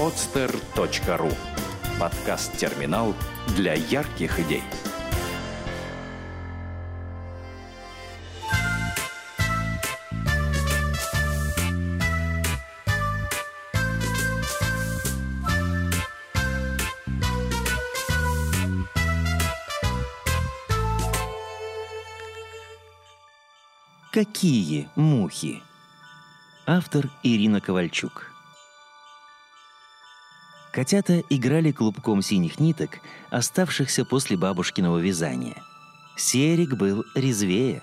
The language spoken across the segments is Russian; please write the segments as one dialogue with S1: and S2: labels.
S1: podster.ru Подкаст-терминал для ярких идей.
S2: Какие мухи? Автор Ирина Ковальчук. Котята играли клубком синих ниток, оставшихся после бабушкиного вязания. Серик был резвее.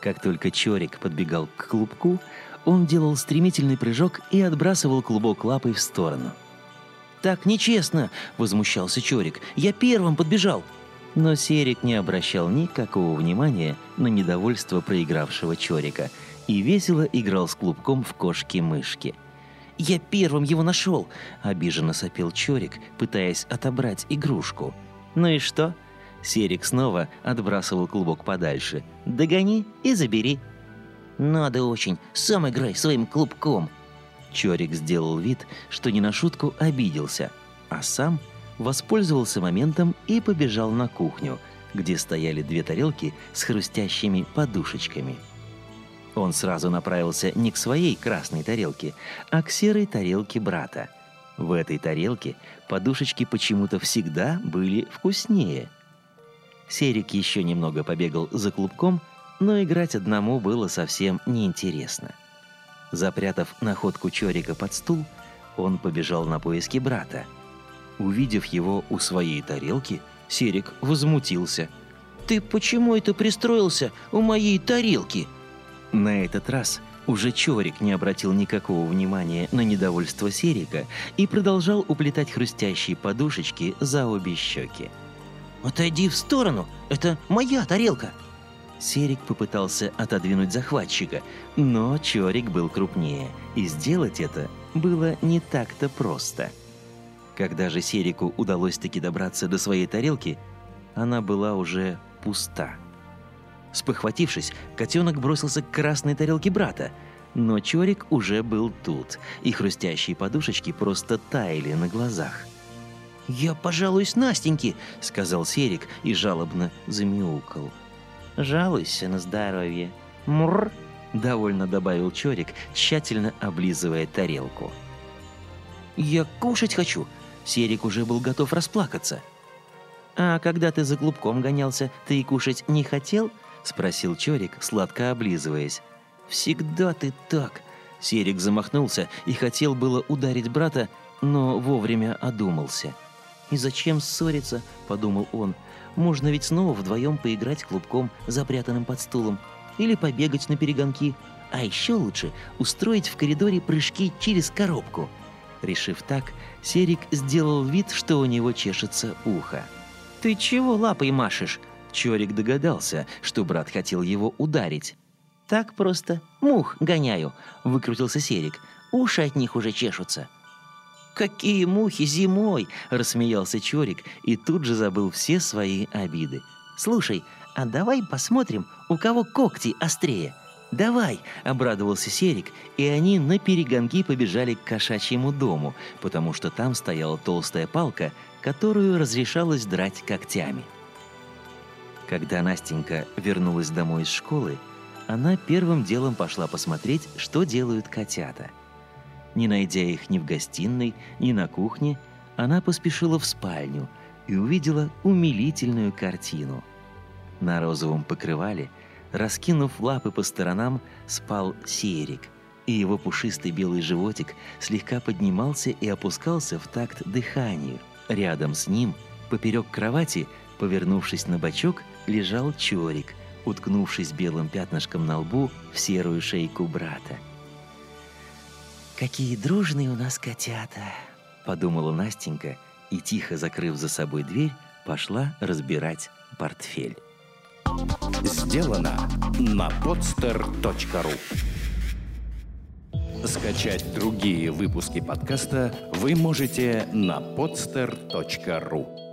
S2: Как только Чорик подбегал к клубку, он делал стремительный прыжок и отбрасывал клубок лапой в сторону. «Так нечестно!» — возмущался Чорик. «Я первым подбежал!» Но Серик не обращал никакого внимания на недовольство проигравшего Чорика и весело играл с клубком в кошки-мышки. «Я первым его нашел!» – обиженно сопел Чорик, пытаясь отобрать игрушку. «Ну и что?» Серик снова отбрасывал клубок подальше. «Догони и забери!» «Надо очень! Сам играй своим клубком!» Чорик сделал вид, что не на шутку обиделся, а сам – воспользовался моментом и побежал на кухню, где стояли две тарелки с хрустящими подушечками. Он сразу направился не к своей красной тарелке, а к серой тарелке брата. В этой тарелке подушечки почему-то всегда были вкуснее. Серик еще немного побегал за клубком, но играть одному было совсем неинтересно. Запрятав находку Чорика под стул, он побежал на поиски брата – Увидев его у своей тарелки, Серик возмутился. «Ты почему это пристроился у моей тарелки?» На этот раз уже Чорик не обратил никакого внимания на недовольство Серика и продолжал уплетать хрустящие подушечки за обе щеки. «Отойди в сторону! Это моя тарелка!» Серик попытался отодвинуть захватчика, но Чорик был крупнее, и сделать это было не так-то просто – когда же Серику удалось таки добраться до своей тарелки, она была уже пуста. Спохватившись, котенок бросился к красной тарелке брата, но Чорик уже был тут, и хрустящие подушечки просто таяли на глазах. «Я пожалуюсь Настеньке», — сказал Серик и жалобно замяукал. «Жалуйся на здоровье. Мур!» — довольно добавил Чорик, тщательно облизывая тарелку. «Я кушать хочу!» Серик уже был готов расплакаться. «А когда ты за клубком гонялся, ты и кушать не хотел?» — спросил Чорик, сладко облизываясь. «Всегда ты так!» Серик замахнулся и хотел было ударить брата, но вовремя одумался. «И зачем ссориться?» — подумал он. «Можно ведь снова вдвоем поиграть клубком, запрятанным под стулом, или побегать на перегонки, а еще лучше устроить в коридоре прыжки через коробку». Решив так, Серик сделал вид, что у него чешется ухо. «Ты чего лапой машешь?» Чорик догадался, что брат хотел его ударить. «Так просто. Мух гоняю», — выкрутился Серик. «Уши от них уже чешутся». «Какие мухи зимой!» — рассмеялся Чорик и тут же забыл все свои обиды. «Слушай, а давай посмотрим, у кого когти острее?» «Давай!» – обрадовался Серик, и они на перегонки побежали к кошачьему дому, потому что там стояла толстая палка, которую разрешалось драть когтями. Когда Настенька вернулась домой из школы, она первым делом пошла посмотреть, что делают котята. Не найдя их ни в гостиной, ни на кухне, она поспешила в спальню и увидела умилительную картину. На розовом покрывале – Раскинув лапы по сторонам, спал серик, и его пушистый белый животик слегка поднимался и опускался в такт дыханию. Рядом с ним, поперек кровати, повернувшись на бочок, лежал чорик, уткнувшись белым пятнышком на лбу в серую шейку брата. «Какие дружные у нас котята!» – подумала Настенька и, тихо закрыв за собой дверь, пошла разбирать портфель.
S1: Сделано на podster.ru Скачать другие выпуски подкаста вы можете на podster.ru